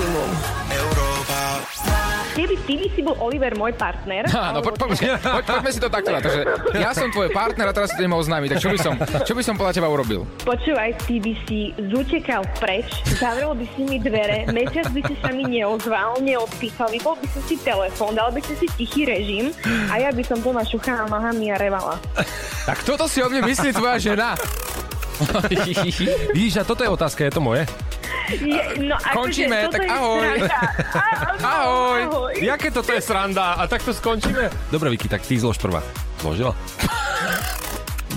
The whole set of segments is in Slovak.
maximum. Keby ty by si bol Oliver môj partner. Áno, alebo- poď, poď, poď, poďme si to takto. Takže ja som tvoj partner a teraz si to nemohol známiť. Tak čo by som, čo by som podľa teba urobil? Počúvaj, ty by si zutekal preč, zavrel by si mi dvere, mesiac by si sa mi neozval, neodpísal, vypol by si si telefón, dal by si si tichý režim a ja by som doma šuchala nohami a revala. Tak toto si o mne myslí tvoja žena. Vidíš, a toto je otázka, je to moje? Je, no, akože Končíme, tak ahoj. áno, Ahoj. ahoj. Jaké toto je sranda? A takto skončíme? Dobre, Vicky, tak ty zlož prvá. Zložila?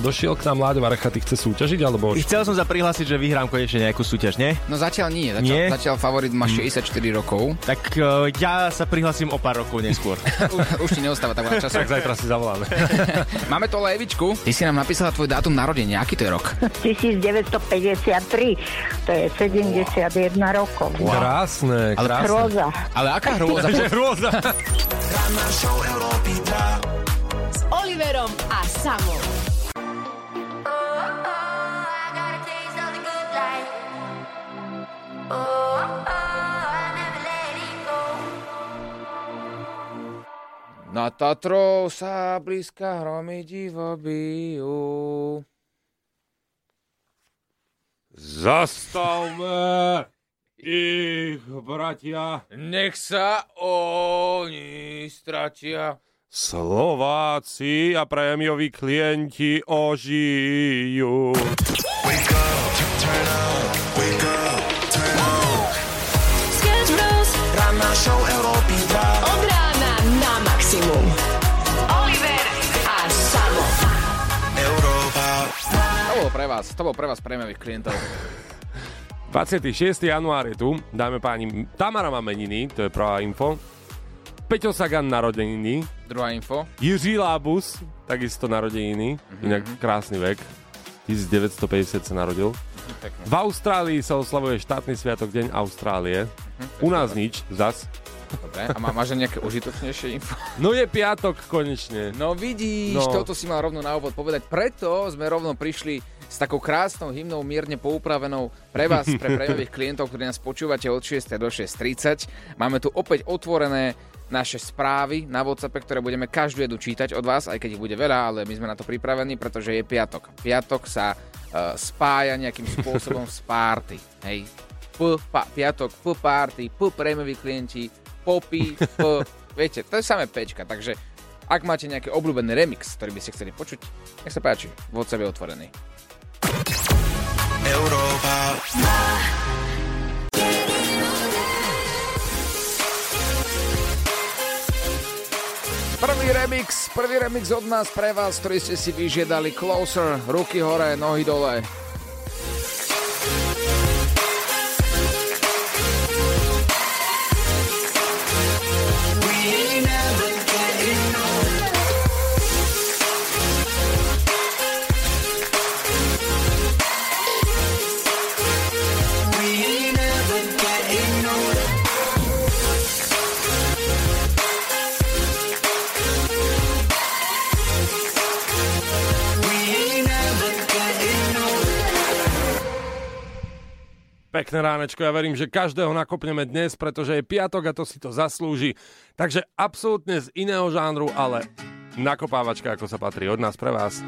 Došiel k nám Láďo Varecha, ty chce súťažiť, alebo... Chcel som sa prihlásiť, že vyhrám konečne nejakú súťaž, nie? No zatiaľ nie. Zatiaľ, Nie? zatiaľ favorit má 64 rokov. Tak uh, ja sa prihlasím o pár rokov neskôr. Už ti neostáva tak veľa času. Tak zajtra si zavoláme. Máme to Levičku. Ty si nám napísala tvoj dátum narodenia. Aký to je rok? 1953, to je 71 rokov. Krásne, krásne. Hroza. Ale aká hrôza? Hrôza. S Oliverom a Samom. Na Tatrou sa blízka hromy divo bijú. Zastavme ich, bratia. Nech sa oni stratia. Slováci a prémioví klienti ožijú. Sketch vás, to bolo pre vás prémiových klientov. 26. január je tu, dáme páni, Tamara má meniny, to je prvá info. Peťo Sagan narodeniny, Druhá info. Jiří Lábus, takisto narodeniny, inak krásny vek. 1950 sa narodil. Pekne. V Austrálii sa oslavuje štátny sviatok Deň Austrálie. U nás nič, zas. Dobre. A má, máš nejaké užitočnejšie info? No je piatok konečne. No vidíš, No. toto si mal rovno na úvod povedať. Preto sme rovno prišli s takou krásnou hymnou, mierne poupravenou pre vás, pre prémiových klientov, ktorí nás počúvate od 6. do 6.30. Máme tu opäť otvorené naše správy na WhatsAppe, ktoré budeme každú jednu čítať od vás, aj keď ich bude veľa, ale my sme na to pripravení, pretože je piatok. Piatok sa uh, spája nejakým spôsobom s párty. Hej. P, pa, piatok, P party, P prémioví klienti, popy, P, viete, to je samé pečka, takže ak máte nejaký obľúbený remix, ktorý by ste chceli počuť, nech sa páči, WhatsApp je otvorený. Prvý remix, prvý remix od nás pre vás, ktorý ste si vyžiadali Closer, ruky hore, nohy dole. Pekné ránečko, ja verím, že každého nakopneme dnes, pretože je piatok a to si to zaslúži. Takže absolútne z iného žánru, ale nakopávačka, ako sa patrí od nás pre vás.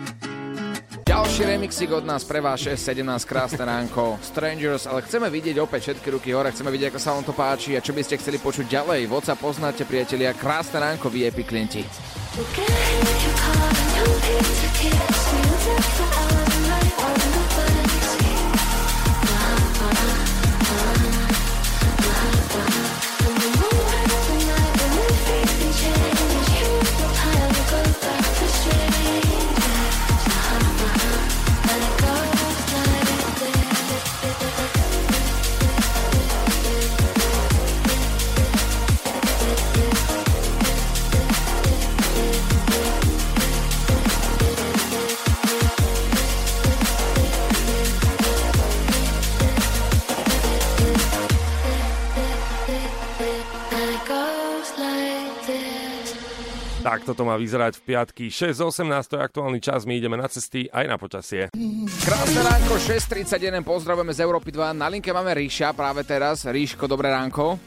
Ďalší remixik od nás pre vás 6.17 krásne ránko Strangers, ale chceme vidieť opäť všetky ruky hore, chceme vidieť, ako sa vám to páči a čo by ste chceli počuť ďalej. Voca poznáte, priatelia, krásne ránko, VIP klienti. Tak toto má vyzerať v piatky 6.18, to je aktuálny čas, my ideme na cesty aj na počasie. Krásne ránko, 6.31, pozdravujeme z Európy 2. Na linke máme Ríša práve teraz. Ríško, dobré ránko.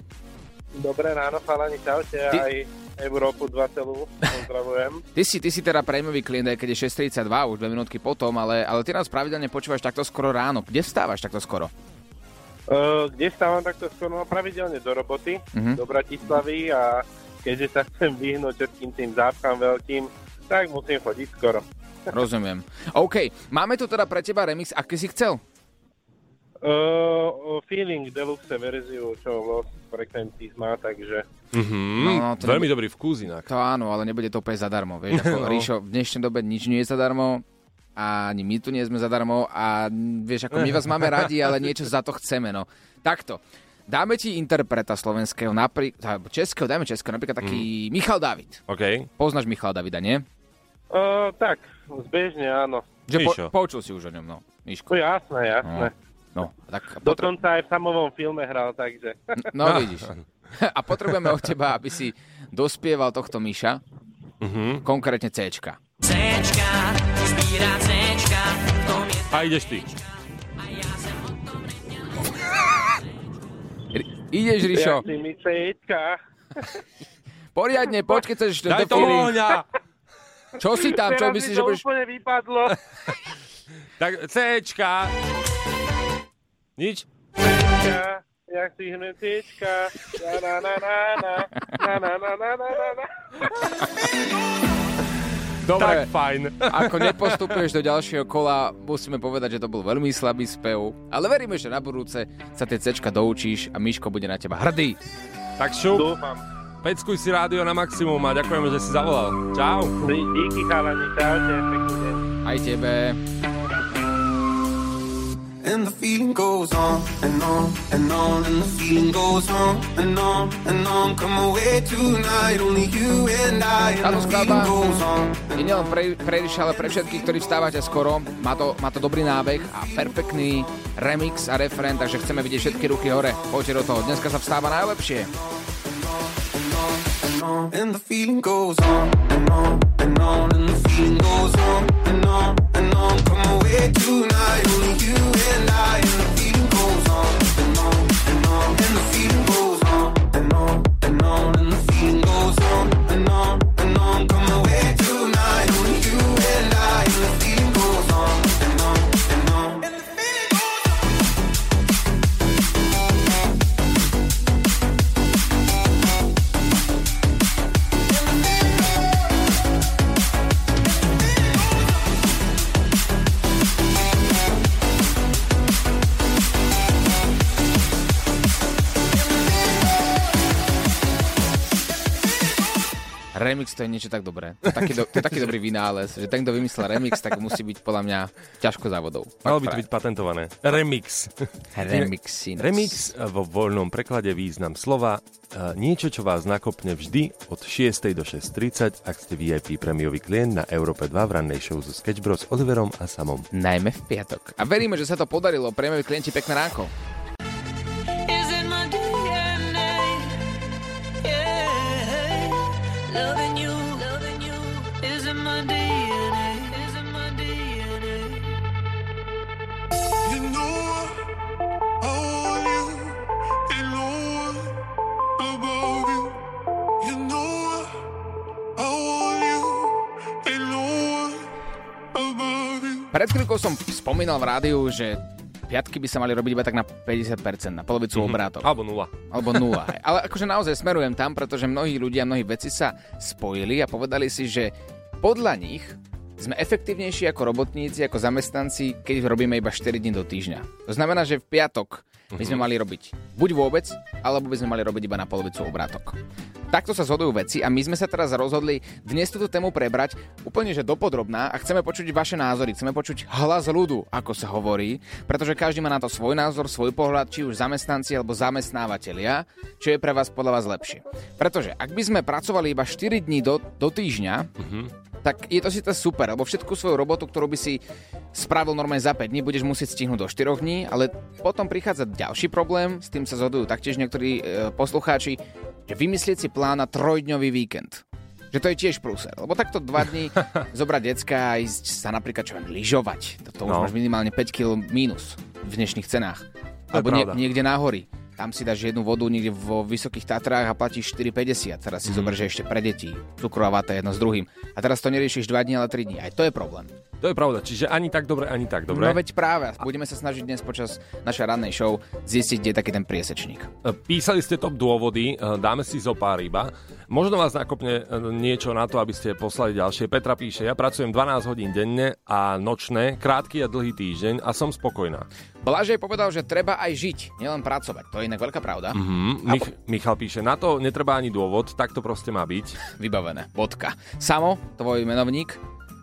Dobré ráno, chalani, čaute, Ty- aj Európu 2 celú, pozdravujem. Ty si, ty si teda prémiový klient, aj keď je 6.32, už dve minútky potom, ale, ale ty nás pravidelne počúvaš takto skoro ráno. Kde vstávaš takto skoro? Uh, kde stávam takto skoro no, pravidelne do roboty, Mhm. do Bratislavy a keďže sa chcem vyhnúť všetkým tým zápchám veľkým, tak musím chodiť skoro. Rozumiem. OK, máme tu teda pre teba remix, aký si chcel? Uh, feeling deluxe verziu, čo Lost Frequencies má, takže Mhm, No, no, to veľmi dobrý vkús inak. To áno, ale nebude to úplne zadarmo. Vieš, ako, No. Ríšo, v dnešnej dobe nič nie je zadarmo a ani my tu nie sme zadarmo a vieš, ako my vás máme radi, ale niečo za to chceme. No. Takto. Dáme ti interpreta slovenského, napri- českého, dajme českého, napríklad taký Michal David. OK. Poznáš Michal Davida, nie? uh, tak, zbežne áno. Že po, počul si už o ňom, no. To Miško. je jasné, jasné. No, tak potre- Dokonca aj v samovom filme hral, takže... no vidíš. A potrebujeme od teba, aby si dospieval tohto Miša, Mhm. konkrétne Cčka. A ideš ty. Ideš, Rišo. Ja mi Poriadne, poď, keď chceš... Daj to ohňa! Čo si tam? Čo myslíš, že budeš... úplne vypadlo. tak Cčka. Nič? Cčka. Ja si hnem Cčka. Na na na na na. Na na na na na na na. Dobre, Tak fajn. ako nepostupuješ do ďalšieho kola, musíme povedať, že to bol veľmi slabý spev, ale veríme, že na budúce sa tie cečka doučíš a Miško bude na teba hrdý. Tak šup, Dúfam. peckuj si rádio na maximum a ďakujeme, že si zavolal. Čau. Díky chalani, čaute, pekný deň. Aj tebe. And the feeling goes on and on and on, and the feeling goes on and on and on. Come away tonight, only you and I. And Táto the feeling skladba goes on. je nielen pre, Ríša, ale pre všetkých, ktorí vstávate skoro. Má to, má to dobrý nábeh a perfektný remix a referent, takže chceme vidieť všetky ruky hore. Poďte do toho. Dneska sa vstáva najlepšie. and the feeling goes on and on and on, and the feeling goes on Remix to je niečo tak dobré. To je taký, do, to je taký dobrý vynález, že ten, kto vymyslel remix, tak musí byť podľa mňa ťažko závodov. Malo by to byť patentované. Remix. Remixin. Remix vo voľnom preklade význam slova eh, niečo, čo vás nakopne vždy od 6. do 6.30, ak ste VIP premiový klient na Európe 2 v rannej show so Sketch Bros. Oliverom a Samom. Najmä v piatok. A veríme, že sa to podarilo. Prejme klienti pekné ránko. Spomínal v rádiu, že piatky by sa mali robiť iba tak na 50%, na polovicu mm-hmm. obrátok. Alebo nula. Alebo nula. Ale akože naozaj smerujem tam, pretože mnohí ľudia, mnohí veci sa spojili a povedali si, že podľa nich sme efektívnejší ako robotníci, ako zamestnanci, keď robíme iba 4 dní do týždňa. To znamená, že v piatok by sme mali robiť buď vôbec, alebo by sme mali robiť iba na polovicu obrátok. Takto sa zhodujú veci a my sme sa teraz rozhodli dnes túto tému prebrať úplne že dopodrobná a chceme počuť vaše názory, chceme počuť hlas ľudu, ako sa hovorí, pretože každý má na to svoj názor, svoj pohľad, či už zamestnanci alebo zamestnávateľia, čo je pre vás podľa vás lepšie. Pretože ak by sme pracovali iba 4 dní do, do týždňa, tak je to síce super, lebo všetku svoju robotu, ktorú by si spravil normálne za 5 dní, budeš musieť stihnúť do 4 dní, ale potom prichádza ďalší problém, s tým sa zhodujú taktiež niektorí e, poslucháči, že vymyslieť si plán na trojdňový víkend. Že to je tiež prúser. Lebo takto dva dní zobrať decka a ísť sa napríklad čo viem, lyžovať. To, to už No. máš minimálne 5 kg mínus v dnešných cenách. Alebo nie, niekde na hory. Tam si dáš jednu vodu niekde vo vysokých Tatrách a platíš 4,50. Teraz si zober, že ešte pre deti. Cukrová váta jedno s druhým. A teraz to neriešiš 2 dní, ale 3 dní. Aj to je problém. To je pravda, čiže ani tak dobre, ani tak dobre. No veď práve. Budeme sa snažiť dnes počas našej rannej show zistiť, kde je taký ten priesečník. Písali ste top dôvody, e, dáme si zo pár iba. Možno vás nakopne e, niečo na to, aby ste poslali ďalšie. Petra píše, ja pracujem 12 hodín denne a nočné, krátky a dlhý týždeň a som spokojná. Blažej povedal, že treba aj žiť, nielen pracovať. To je inak veľká pravda. Mhm. Mich- Michal píše, na to netreba ani dôvod, tak to proste má byť. Vybavené. Bodka. Samo, tvoj menovník.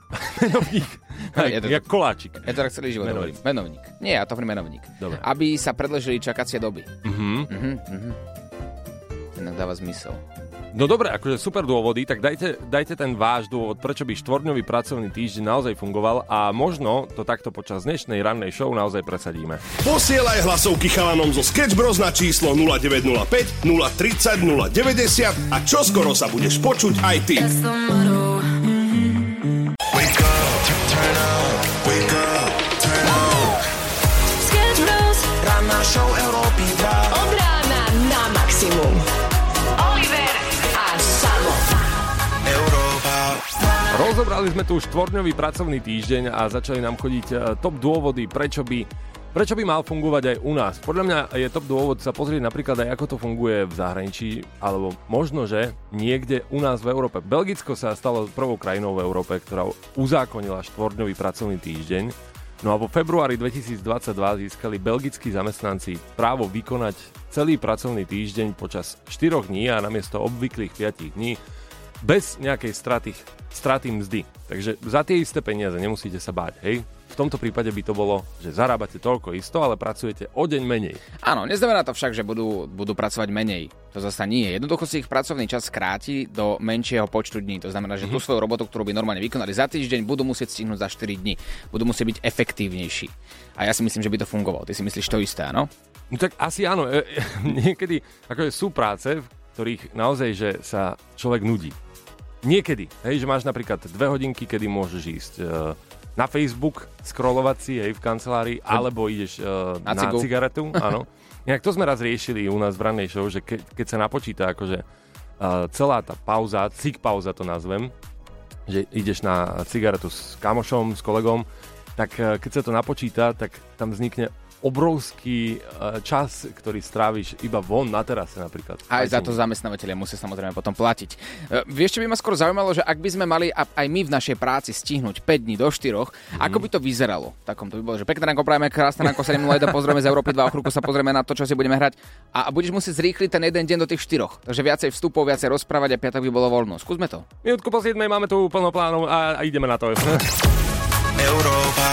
Menovník. Je to- Jak koláčik. Ja to tak celý život Menovník. hovorím. Menovník. Nie, ja to hovorím menovník. Dobre. Aby sa predlžili čakacie doby. Mhm. Mhm, mhm. Inak dáva zmysel. No dobre, akože super dôvody, tak dajte, dajte ten váš dôvod, prečo by štvorňový pracovný týždeň naozaj fungoval a možno to takto počas dnešnej rannej show naozaj presadíme. Posielaj hlasovky chalanom zo Sketch Bros na číslo 0905 030 090 a čoskoro sa budeš počuť aj ty. Wake Rozobrali sme tu štvorňový pracovný týždeň a začali nám chodiť e, top dôvody, prečo by, prečo by mal fungovať aj u nás. Podľa mňa je top dôvod sa pozrieť napríklad aj ako to funguje v zahraničí, alebo možno, že niekde u nás v Európe. Belgicko sa stalo prvou krajinou v Európe, ktorá uzákonila štvorňový pracovný týždeň. No a vo februári 2022 získali belgickí zamestnanci právo vykonať celý pracovný týždeň počas 4 dní a namiesto obvyklých 5 dní bez nejakej straty, straty mzdy. Takže za tie isté peniaze nemusíte sa báť, hej? V tomto prípade by to bolo, že zarábate toľko isto, ale pracujete o deň menej. Áno, neznamená to však, že budú, budú pracovať menej. To zasa nie. Jednoducho si ich pracovný čas skráti do menšieho počtu dní. To znamená, že tú svoju robotu, ktorú by normálne vykonali za týždeň, budú musieť stihnúť za 4 dní. Budú musieť byť efektívnejší. A ja si myslím, že by to fungovalo. Ty si myslíš to isté, áno? No tak asi áno, e, e, niekedy akože sú práce, v ktorých naozaj, že sa človek nudí. Niekedy, hej, že máš napríklad dve hodinky, kedy môžeš ísť e, na Facebook, scrollovať si, hej, v kancelárii, alebo ideš e, Na na, cigaretu, áno. Inak to sme raz riešili u nás v rannej show, že ke, keď sa napočíta akože uh, celá tá pauza, cig pauza to nazvem, že ideš na cigaretu s kamošom, s kolegom, tak keď sa to napočíta, tak tam vznikne obrovský eh, čas, ktorý stráviš iba von na terase napríklad. Aj za to zamestnávateľia musia samozrejme potom platiť. E, vieš, čo by ma skôr zaujímalo, že ak by sme mali a- aj my v našej práci stihnúť 5 dní do 4, Mhm. ako by to vyzeralo? Takom to by bolo, že pekné ranko prajeme, krásne ranko 7.01, pozrieme z Európy 2, o chvíľku sa pozrieme na to, čo si budeme hrať a, a budeš musieť zrýchliť ten jeden deň do tých 4. Takže viacej vstupov, viacej rozprávať a piatok by bolo voľno. Skúsme to. Minútku po 7 máme tu plno plánov a, a ideme na to. Európa.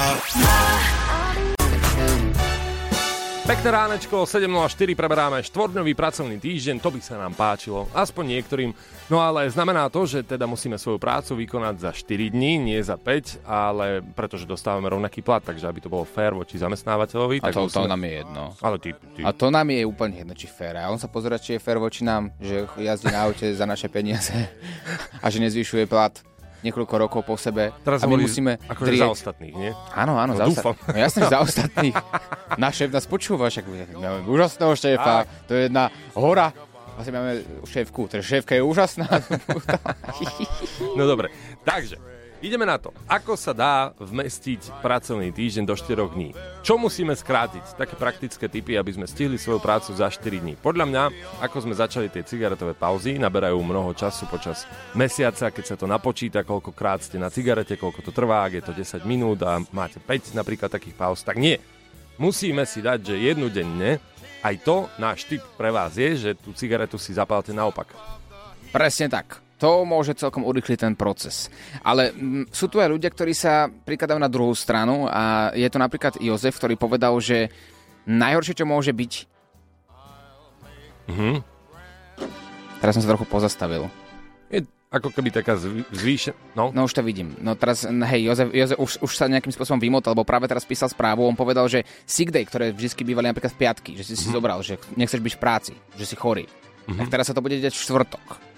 Pekné ránečko, 7.04 preberáme štvorňový pracovný týždeň, to by sa nám páčilo, aspoň niektorým. No ale znamená to, že teda musíme svoju prácu vykonať za 4 dní, nie za 5, ale pretože dostávame rovnaký plat, takže aby to bolo fér voči zamestnávateľovi. A tak to, to musíme... nám je jedno. Ale ty, ty... A to nám je úplne jedno, či fér. A on sa pozera, či je fér voči nám, že jazdí na aute za naše peniaze a že nezvyšuje plat niekoľko rokov po sebe. Teraz a my musíme akože drieť. za ostatných, nie? Áno, áno, No, za dúfam. ostatných. No jasne, za ostatných. Náš šéf nás počúva, však máme úžasného šéfa, to je jedna hora. Vlastne máme šéfku, teda šéfka je úžasná. No dobre, takže ideme na to. Ako sa dá vmestiť pracovný týždeň do 4 dní? Čo musíme skrátiť? Také praktické typy, aby sme stihli svoju prácu za 4 dní. Podľa mňa, ako sme začali tie cigaretové pauzy, naberajú mnoho času počas mesiaca, keď sa to napočíta, koľkokrát ste na cigarete, koľko to trvá, ak je to 10 minút a máte 5 napríklad takých pauz, tak nie. Musíme si dať, že jednu denne, aj to náš tip pre vás je, že tú cigaretu si zapálte naopak. Presne tak. To môže celkom urychliť ten proces. Ale mm, sú tu aj ľudia, ktorí sa prikladajú na druhú stranu a je to napríklad Jozef, ktorý povedal, že najhoršie, čo môže byť... Mhm. Teraz som sa trochu pozastavil. Je ako keby taká zvý- zvýšená... No. No už to vidím. No teraz, hej, Jozef, Jozef už, už sa nejakým spôsobom vymotal, lebo práve teraz písal správu. On povedal, že sick day, ktoré vždy bývali napríklad v piatky, že si si zobral, že nechceš byť v práci, že si chorý. Tak teraz sa to bude deť v štvrtok.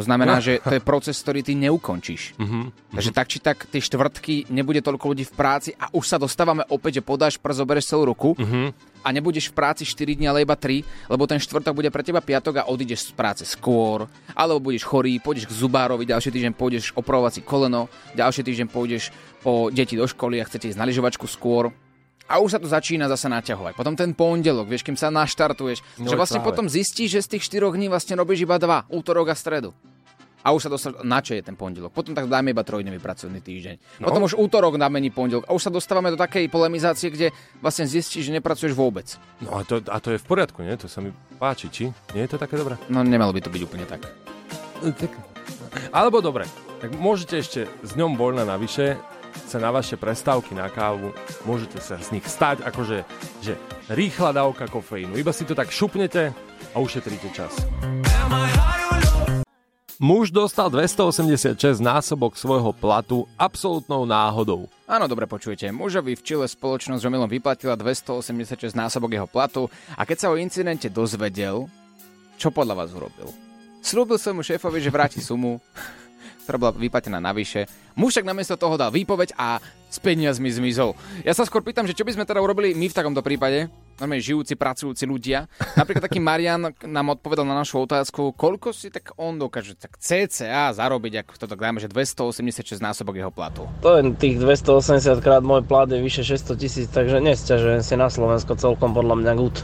To znamená, že to je proces, ktorý ty neukončíš. Mhm. Takže tak či tak, tie štvrtky nebude toľko ľudí v práci a už sa dostávame opäť, že podáš prst, zoberieš celú ruku Mhm. a nebudeš v práci 4 dní, ale iba 3, lebo ten štvrtok bude pre teba piatok a odídeš z práce skôr, alebo budeš chorý, pôjdeš k zubárovi, ďalší týždeň pôjdeš opravovať si koleno, ďalší týždeň pôjdeš po deti do školy a chcete ísť na lyžovačku skôr. A už sa to začína zase naťahovať. Potom ten pondelok, vieš, kým sa naštartuješ, No že vlastne práve. potom zistíš, že z tých 4 dní vlastne robíš iba dva, útorok a stredu. A už sa dostal, na čo je ten pondelok. Potom tak dáme iba trojdňový pracovný týždeň. No. Potom už útorok namení pondelok. A už sa dostávame do takej polemizácie, kde vlastne zistíš, že nepracuješ vôbec. No a to, a to je v poriadku, nie? To sa mi páči, či? Nie je to také dobré? No nemalo by to byť úplne tak. Tak. Alebo dobre, tak môžete ešte s ňom voľna navyše sa na vaše prestávky na kávu, môžete sa z nich stať, akože že rýchla dávka kofeínu. Iba si to tak šupnete a ušetríte čas. Muž dostal 286 násobok svojho platu absolútnou náhodou. Áno, dobre počujete. Mužovi v Čile spoločnosť omylom vyplatila 286 násobok jeho platu a keď sa o incidente dozvedel, čo podľa vás urobil? Slúbil svojmu šéfovi, že vráti sumu, ktorá bola vyplatená navyše. Muž však namiesto toho dal výpoveď a s peniazmi zmizol. Ja sa skôr pýtam, že čo by sme teda urobili my v takomto prípade? Normálne žijúci, pracujúci ľudia. Napríklad taký Marian nám odpovedal na našu otázku, koľko si tak on dokáže tak cca zarobiť, ako to tak dáme, že 286 násobok jeho platu. To je tých 280 krát môj plat je vyše 600 tisíc, takže nesťažujem si na Slovensko celkom podľa mňa good.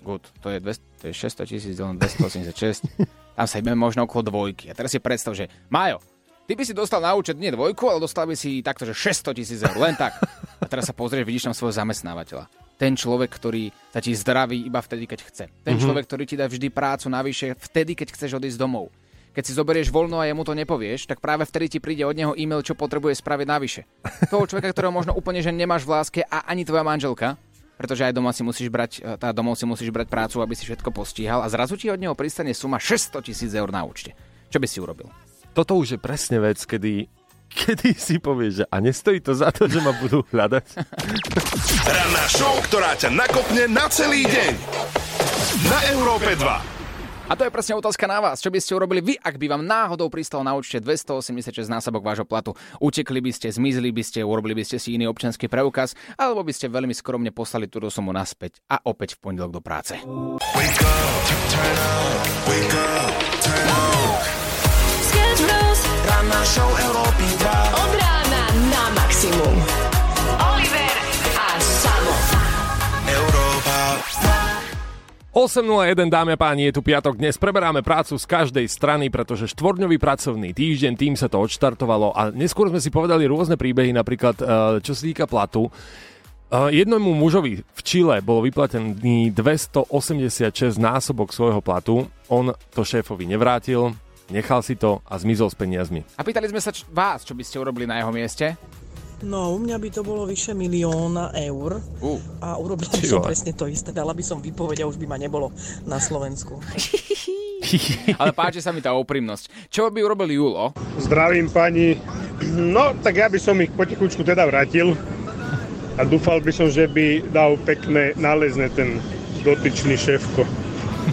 Good, to je, 200, to je 600 tisíc, len 286. Tam sa ideme možno okolo dvojky. A teraz si predstav, že Majo, ty by si dostal na účet nie dvojku, ale dostal by si takto, že 600 tisíc eur, len tak. A teraz sa pozrieš, vidíš tam svojho zamestnávateľa. Ten človek, ktorý sa ti zdraví iba vtedy, keď chce. Ten Mhm. človek, ktorý ti dá vždy prácu navyše vtedy, keď chceš odísť domov. Keď si zoberieš voľno a jemu to nepovieš, tak práve vtedy ti príde od neho e-mail, čo potrebuje spraviť navyše. Toho človeka, ktorého možno úplne že nemáš v láske a ani tvoja manželka, pretože aj doma si musíš brať, tá domov si musíš brať prácu, aby si všetko postíhal a zrazu ti od neho pristane suma 600 tisíc eur na účte. Čo by si urobil? Toto už je presne vec, kedy, kedy si povieš, že a nestojí to za to, že ma budú hľadať. Ranná show, ktorá ťa nakopne na celý deň. Na Európe 2. A to je presne otázka na vás. Čo by ste urobili vy, ak by vám náhodou pristal na účte 286 násobok vášho platu? Utekli by ste, zmizli by ste, urobili by ste si iný občanský preukaz, alebo by ste veľmi skromne poslali túto sumu naspäť a opäť v pondelok do práce. Sketch Bros. Ranná show Európy 2. Od rána na maximum. 8.01, dámy a páni, je tu piatok. Dnes preberáme prácu z každej strany, pretože štvorňový pracovný týždeň, tým sa to odštartovalo a neskôr sme si povedali rôzne príbehy, napríklad eh, čo sa týka platu. Eh, Jednomu mužovi v Čile bolo vyplatený 286 násobok svojho platu. On to šéfovi nevrátil, nechal si to a zmizol s peniazmi. A pýtali sme sa č- vás, čo by ste urobili na jeho mieste. No, u mňa by to bolo vyše milióna eur Uh. a urobila Ty by som presne to isté. Dala by som výpoveď a už by ma nebolo na Slovensku. Ale páči sa mi tá úprimnosť. Čo by urobil Julo? Zdravím pani. No, tak ja by som ich potichučku teda vrátil a dúfal by som, že by dal pekné nálezne ten dotyčný šéfko.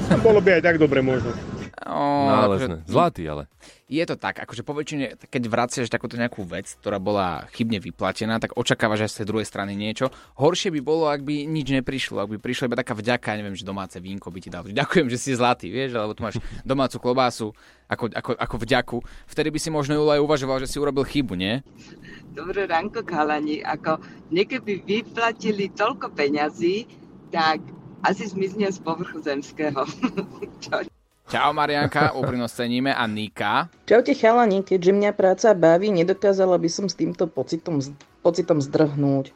A bolo by aj tak dobre možno. O, Nálezne. Zlatý ale. Je to tak, akože po väčšine, keď vraciaš takúto nejakú vec, ktorá bola chybne vyplatená, tak očakávaš aj z tej druhej strany niečo. Horšie by bolo, ak by nič neprišlo, ak by prišla iba taká vďaka, ja neviem, že domáce vínko by ti dal. Ďakujem, že si zlatý, vieš, alebo tu máš domácu klobásu ako, ako, ako vďaku. Vtedy by si možno Julo aj uvažoval, že si urobil chybu, nie? Dobré ránko, chalani. Ako niekeby vyplatili toľko peňazí, tak asi zmizne z povrchu zemského. Čau Marianka, úprimnosť ceníme a Nika. Čaute chalani, keďže mňa práca baví, nedokázala by som s týmto pocitom, pocitom zdrhnúť.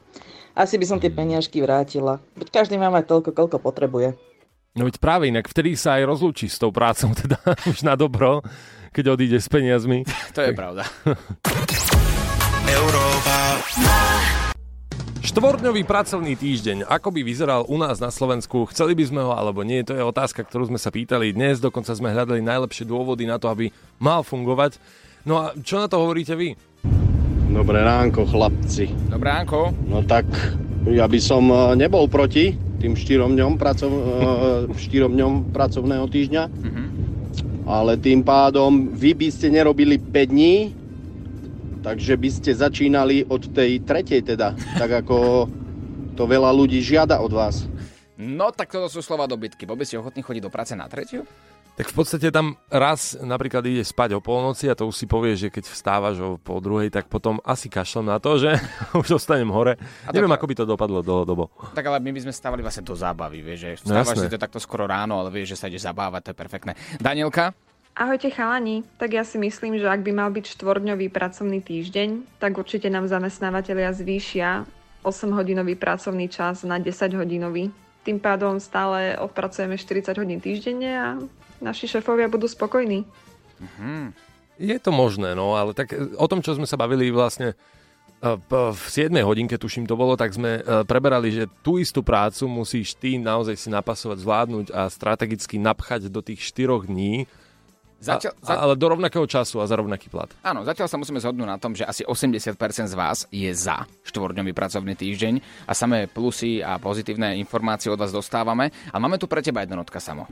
Asi by som tie peniažky vrátila. Veď každý má mať toľko, koľko potrebuje. No veď práve inak, vtedy sa aj rozlúči s tou prácou, teda už na dobro, keď odíde s peniazmi. To je pravda. Európa Štvorňový pracovný týždeň, ako by vyzeral u nás na Slovensku, chceli by sme ho alebo nie, to je otázka, ktorú sme sa pýtali dnes, dokonca sme hľadali najlepšie dôvody na to, aby mal fungovať. No a čo na to hovoríte vy? Dobré ránko, chlapci. Dobré ránko. No tak ja by som eh, nebol proti tým štyrom dňom, pracov, eh, štyrom dňom pracovného týždňa. ale tým pádom vy by ste nerobili 5 dní, takže by ste začínali od tej tretej teda, tak ako to veľa ľudí žiada od vás. No tak toto sú slova dobytky. Bol by si ochotný chodiť do práce na tretiu? Tak v podstate tam raz napríklad ide spať o polnoci a to už si povieš, že keď vstávaš o pol druhej, tak potom asi kašlem na to, že už ostanem hore. A Neviem, tak- ako by to dopadlo dlhodobo. Tak ale my by sme stávali vlastne do zábavy, vieš, že No vstávaš jasné. si to takto skoro ráno, ale vieš, že sa ideš zabávať, to je perfektné. Danielka? Ahojte chalani, tak ja si myslím, že ak by mal byť štvordňový pracovný týždeň, tak určite nám zamestnávateľia zvýšia 8-hodinový pracovný čas na 10-hodinový. Tým pádom stále odpracujeme 40 hodín týždenne a naši šéfovia budú spokojní. Je to možné, no, ale tak e, o tom, čo sme sa bavili vlastne e, v 7 hodinke, tuším to bolo, tak sme e, preberali, že tú istú prácu musíš ty naozaj si napasovať, zvládnuť a strategicky napchať do tých 4 dní, Zatiaľ- a, ale do rovnakého času a za rovnaký plat. Áno, zatiaľ sa musíme zhodnúť na tom, že asi 80% z vás je za štvordňový pracovný týždeň a samé plusy a pozitívne informácie od vás dostávame. A máme tu pre teba jednotka samo.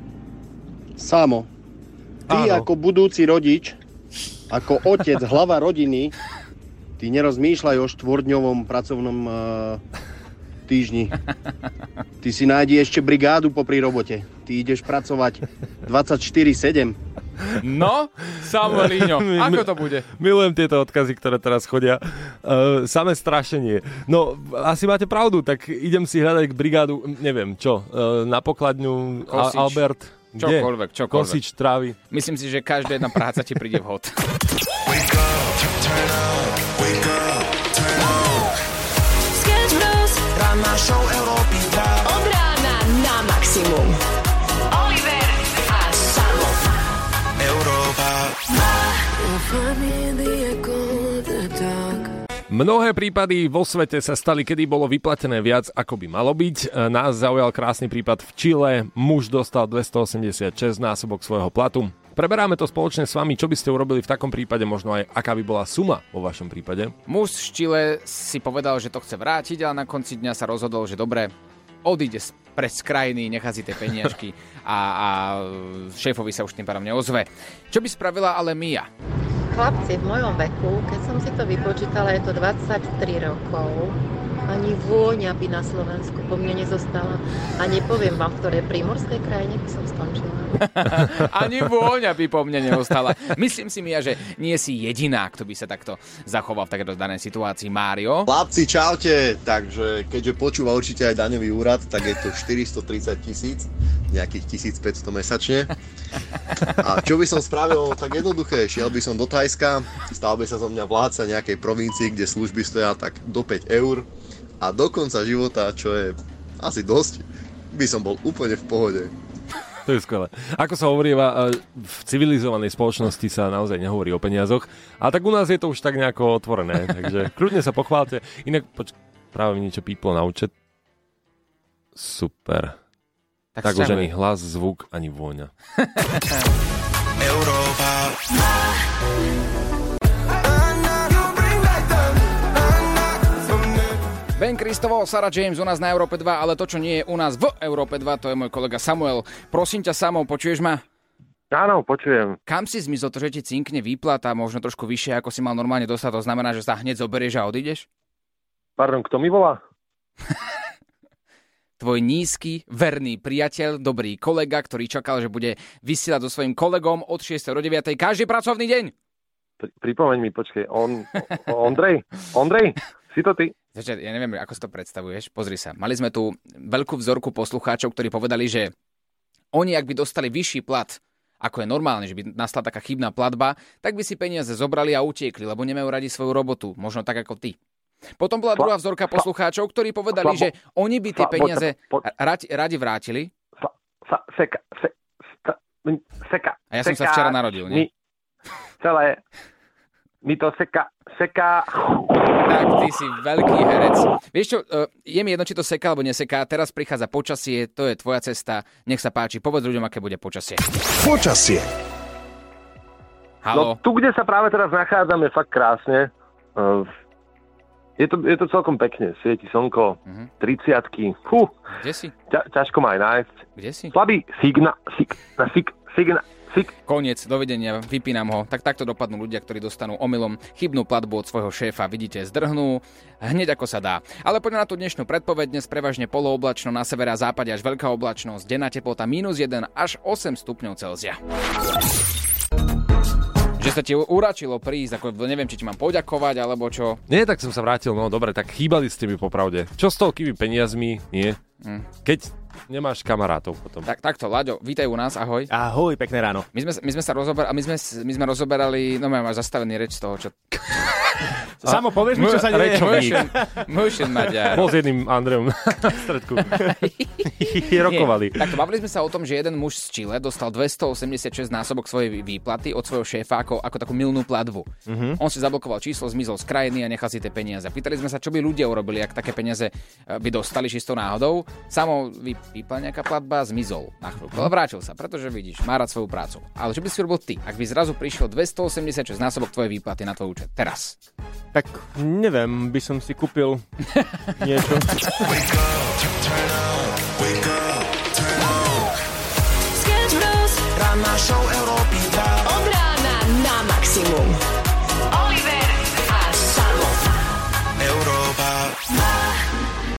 Samo, ty Áno. ako budúci rodič, ako otec, hlava rodiny, ty nerozmýšľaj o štvordňovom pracovnom uh, týždni. Ty si nájdi ešte brigádu popri robote. Ty ideš pracovať 24-7. No, Samuelíňo, ako to bude? Milujem tieto odkazy, ktoré teraz chodia. Uh, samé strašenie. No, asi máte pravdu, tak idem si hľadať brigádu, neviem, čo, uh, na pokladňu Kosič. Al- Albert. Kde? Čokoľvek, čokoľvek. Kosič trávy. Myslím si, že každá jedna práca ti príde vhod. Ranná show Európy Mnohé prípady vo svete sa stali, kedy bolo vyplatené viac, ako by malo byť. E, Nás zaujal krásny prípad v Čile. Muž dostal 286 násobok svojho platu. Preberáme to spoločne s vami, čo by ste urobili v takom prípade, možno aj aká by bola suma vo vašom prípade. Muž z Chile si povedal, že to chce vrátiť, ale na konci dňa sa rozhodol, že dobre, odíde preč z krajiny, nechá si tie peniažky a, a šéfovi sa už tým pádom neozve. Čo by spravila ale Mia? Chlapci v mojom veku, keď som si to vypočítala, je to 23 rokov, ani vôňa by na Slovensku po mne nezostala. A nepoviem vám, v ktorej prímorskej krajine by som skončila. Ani vôňa by po mne neostala. Myslím si, Mia, že nie si jediná, kto by sa takto zachoval v takéto danej situácii. Mário? Chlapci, čaute. Takže keďže počúva určite aj daňový úrad, tak je to 430 tisíc, nejakých 1500 mesačne. A čo by som spravil? Tak jednoduché, šiel by som do Thajska, stal by sa zo mňa vládca nejakej provincii, kde služby stoja tak do 5 eur a do konca života, čo je asi dosť, by som bol úplne v pohode. To je skvelé. Ako sa hovoríva, e, v civilizovanej spoločnosti sa naozaj nehovorí o peniazoch. A tak u nás je to už tak nejako otvorené, takže kľudne sa pochválte. Inak, poč- práve mi niečo píplo na účet. Super. Tak Tak, už ani hlas, zvuk, ani vôňa. Európa. Ben Kristovo, Sarah James u nás na Európe 2, ale to, čo nie je u nás v Európe 2, to je môj kolega Samuel. Prosím ťa, Samo, počuješ ma? Áno, počujem. Kam si zmizol to, že ti cinkne výplata, možno trošku vyššie, ako si mal normálne dostať, to znamená, že sa hneď zoberieš a odídeš? Pardon, kto mi volá? Tvoj nízky, verný priateľ, dobrý kolega, ktorý čakal, že bude vysielať so svojím kolegom od 6. do 9. každý pracovný deň. Pri- Pripomeň mi, počkej, on, Ondrej, Ondrej, si to ty? Začať, ja neviem, ako si to predstavuješ. Pozri sa, mali sme tu veľkú vzorku poslucháčov, ktorí povedali, že oni, ak by dostali vyšší plat, ako je normálne, že by nastala taká chybná platba, tak by si peniaze zobrali a utiekli, lebo nemajú radi svoju robotu, možno tak ako ty. Potom bola druhá vzorka poslucháčov, ktorí povedali, že oni by tie peniaze radi, radi vrátili. Seka. A ja som sa včera narodil, nie? celé, mi to seka, seka. Tak, ty si veľký herec. Vieš čo, eh, je mi jedno, či to seká alebo neseká. Teraz prichádza počasie, to je tvoja cesta. Nech sa páči, povedz ľuďom, aké bude počasie. Počasie. Halo? No tu, kde sa práve teraz nachádzame, fakt krásne. Uh, Je to, je to celkom pekne, svieti slnko, Mhm. 30 Fú, Kde si? ťa, ťažko ma aj nájsť. Kde si? Slabý signa, sig, na sig, Signa- Koniec, dovidenia, vypínam ho. Tak takto dopadnú ľudia, ktorí dostanú omylom chybnú platbu od svojho šéfa. Vidíte, zdrhnú hneď ako sa dá. Ale poďme na tú dnešnú predpoveď. Dnes prevažne polooblačno, na severe a západe až veľká oblačnosť. Denná teplota minus 1 až 8 stupňov Celzia. Že sa ti uračilo prísť, ako neviem, či ti mám poďakovať, alebo čo. Nie, tak som sa vrátil, no dobre, tak chýbali ste mi popravde. Čo s toľkými peniazmi, nie? Hm. Keď nemáš kamarátov potom. Tak, takto, Laďo, vítaj u nás, ahoj. Ahoj, pekné ráno. My sme, my sme sa rozoberali, my sme, my sme rozoberali, no máš zastavený reč z toho, čo... Samo povieš mi, čo sa deje. Motion, motion Maďar. Bol s jedným Andreom na stredku. Rokovali. Nie, takto, bavili sme sa o tom, že jeden muž z Chile dostal 286 násobok svojej výplaty od svojho šéfa ako, ako takú milnú platbu. Mhm. On si zablokoval číslo, zmizol z krajiny a nechal si tie peniaze. Pýtali sme sa, čo by ľudia urobili, ak také peniaze e, by dostali čistou náhodou. Samo vy, vypla nejaká platba, zmizol na chvíľku, ale vrátil sa, pretože vidíš, má rád svoju prácu. Ale čo by si urobil ty, ak by zrazu prišiel 286 násobok tvojej výplaty na tvoj účet? Teraz. Tak neviem, by som si kúpil niečo. Ranná show Európy 2